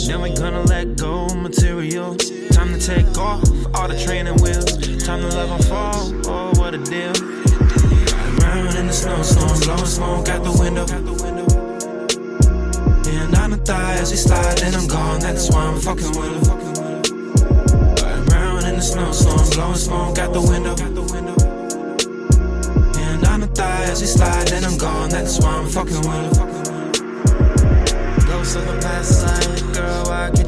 Now. Then we gonna let go material. Time to take off all the training wheels. Time to love and fall, oh what a deal. Round in the snowstorm, blowing smoke out the window. And on the thigh as we slide, and I'm gone. That's why I'm fucking with her. Round in the snowstorm, blowing smoke out the window. And on the thigh as we slide, and I'm gone. That's why I'm fucking with her.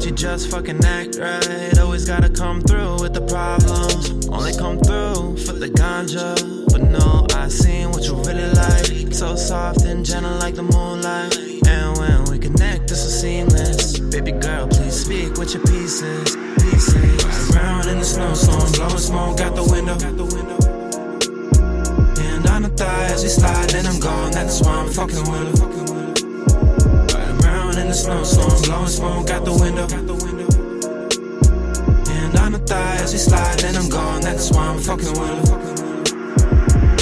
You just fucking act right? Always gotta come through with the problems. Only come through for the ganja. But no, I seen what you really like. So soft and gentle like the moonlight. And when we connect, it's so seamless. Baby girl, please speak with your pieces. Pieces. Around in the snowstorm, blowing smoke out the window. And on the thigh as we slide, and I'm gone. That's why I'm fucking with her. Riding around in the snowstorm, blowing smoke out the window. And on the thigh as we slide, and I'm gone. That's why I'm fucking with her.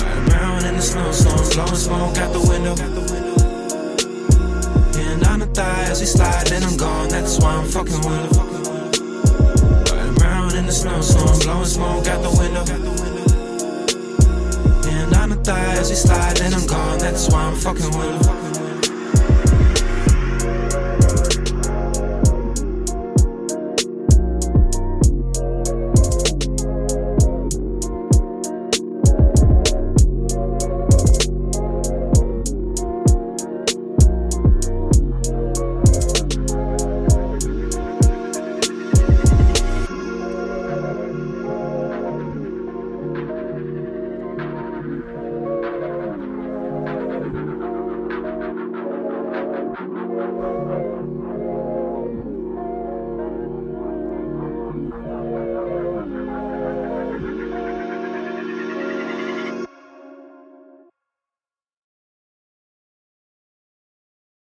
Riding around in the snowstorm, blowing smoke out the window. And on the thigh as we slide, and I'm gone. That's why I'm fucking with her. Riding around in the snowstorm, blowing smoke out the window. And on the thigh as we slide, and I'm gone. That's why I'm fucking with her.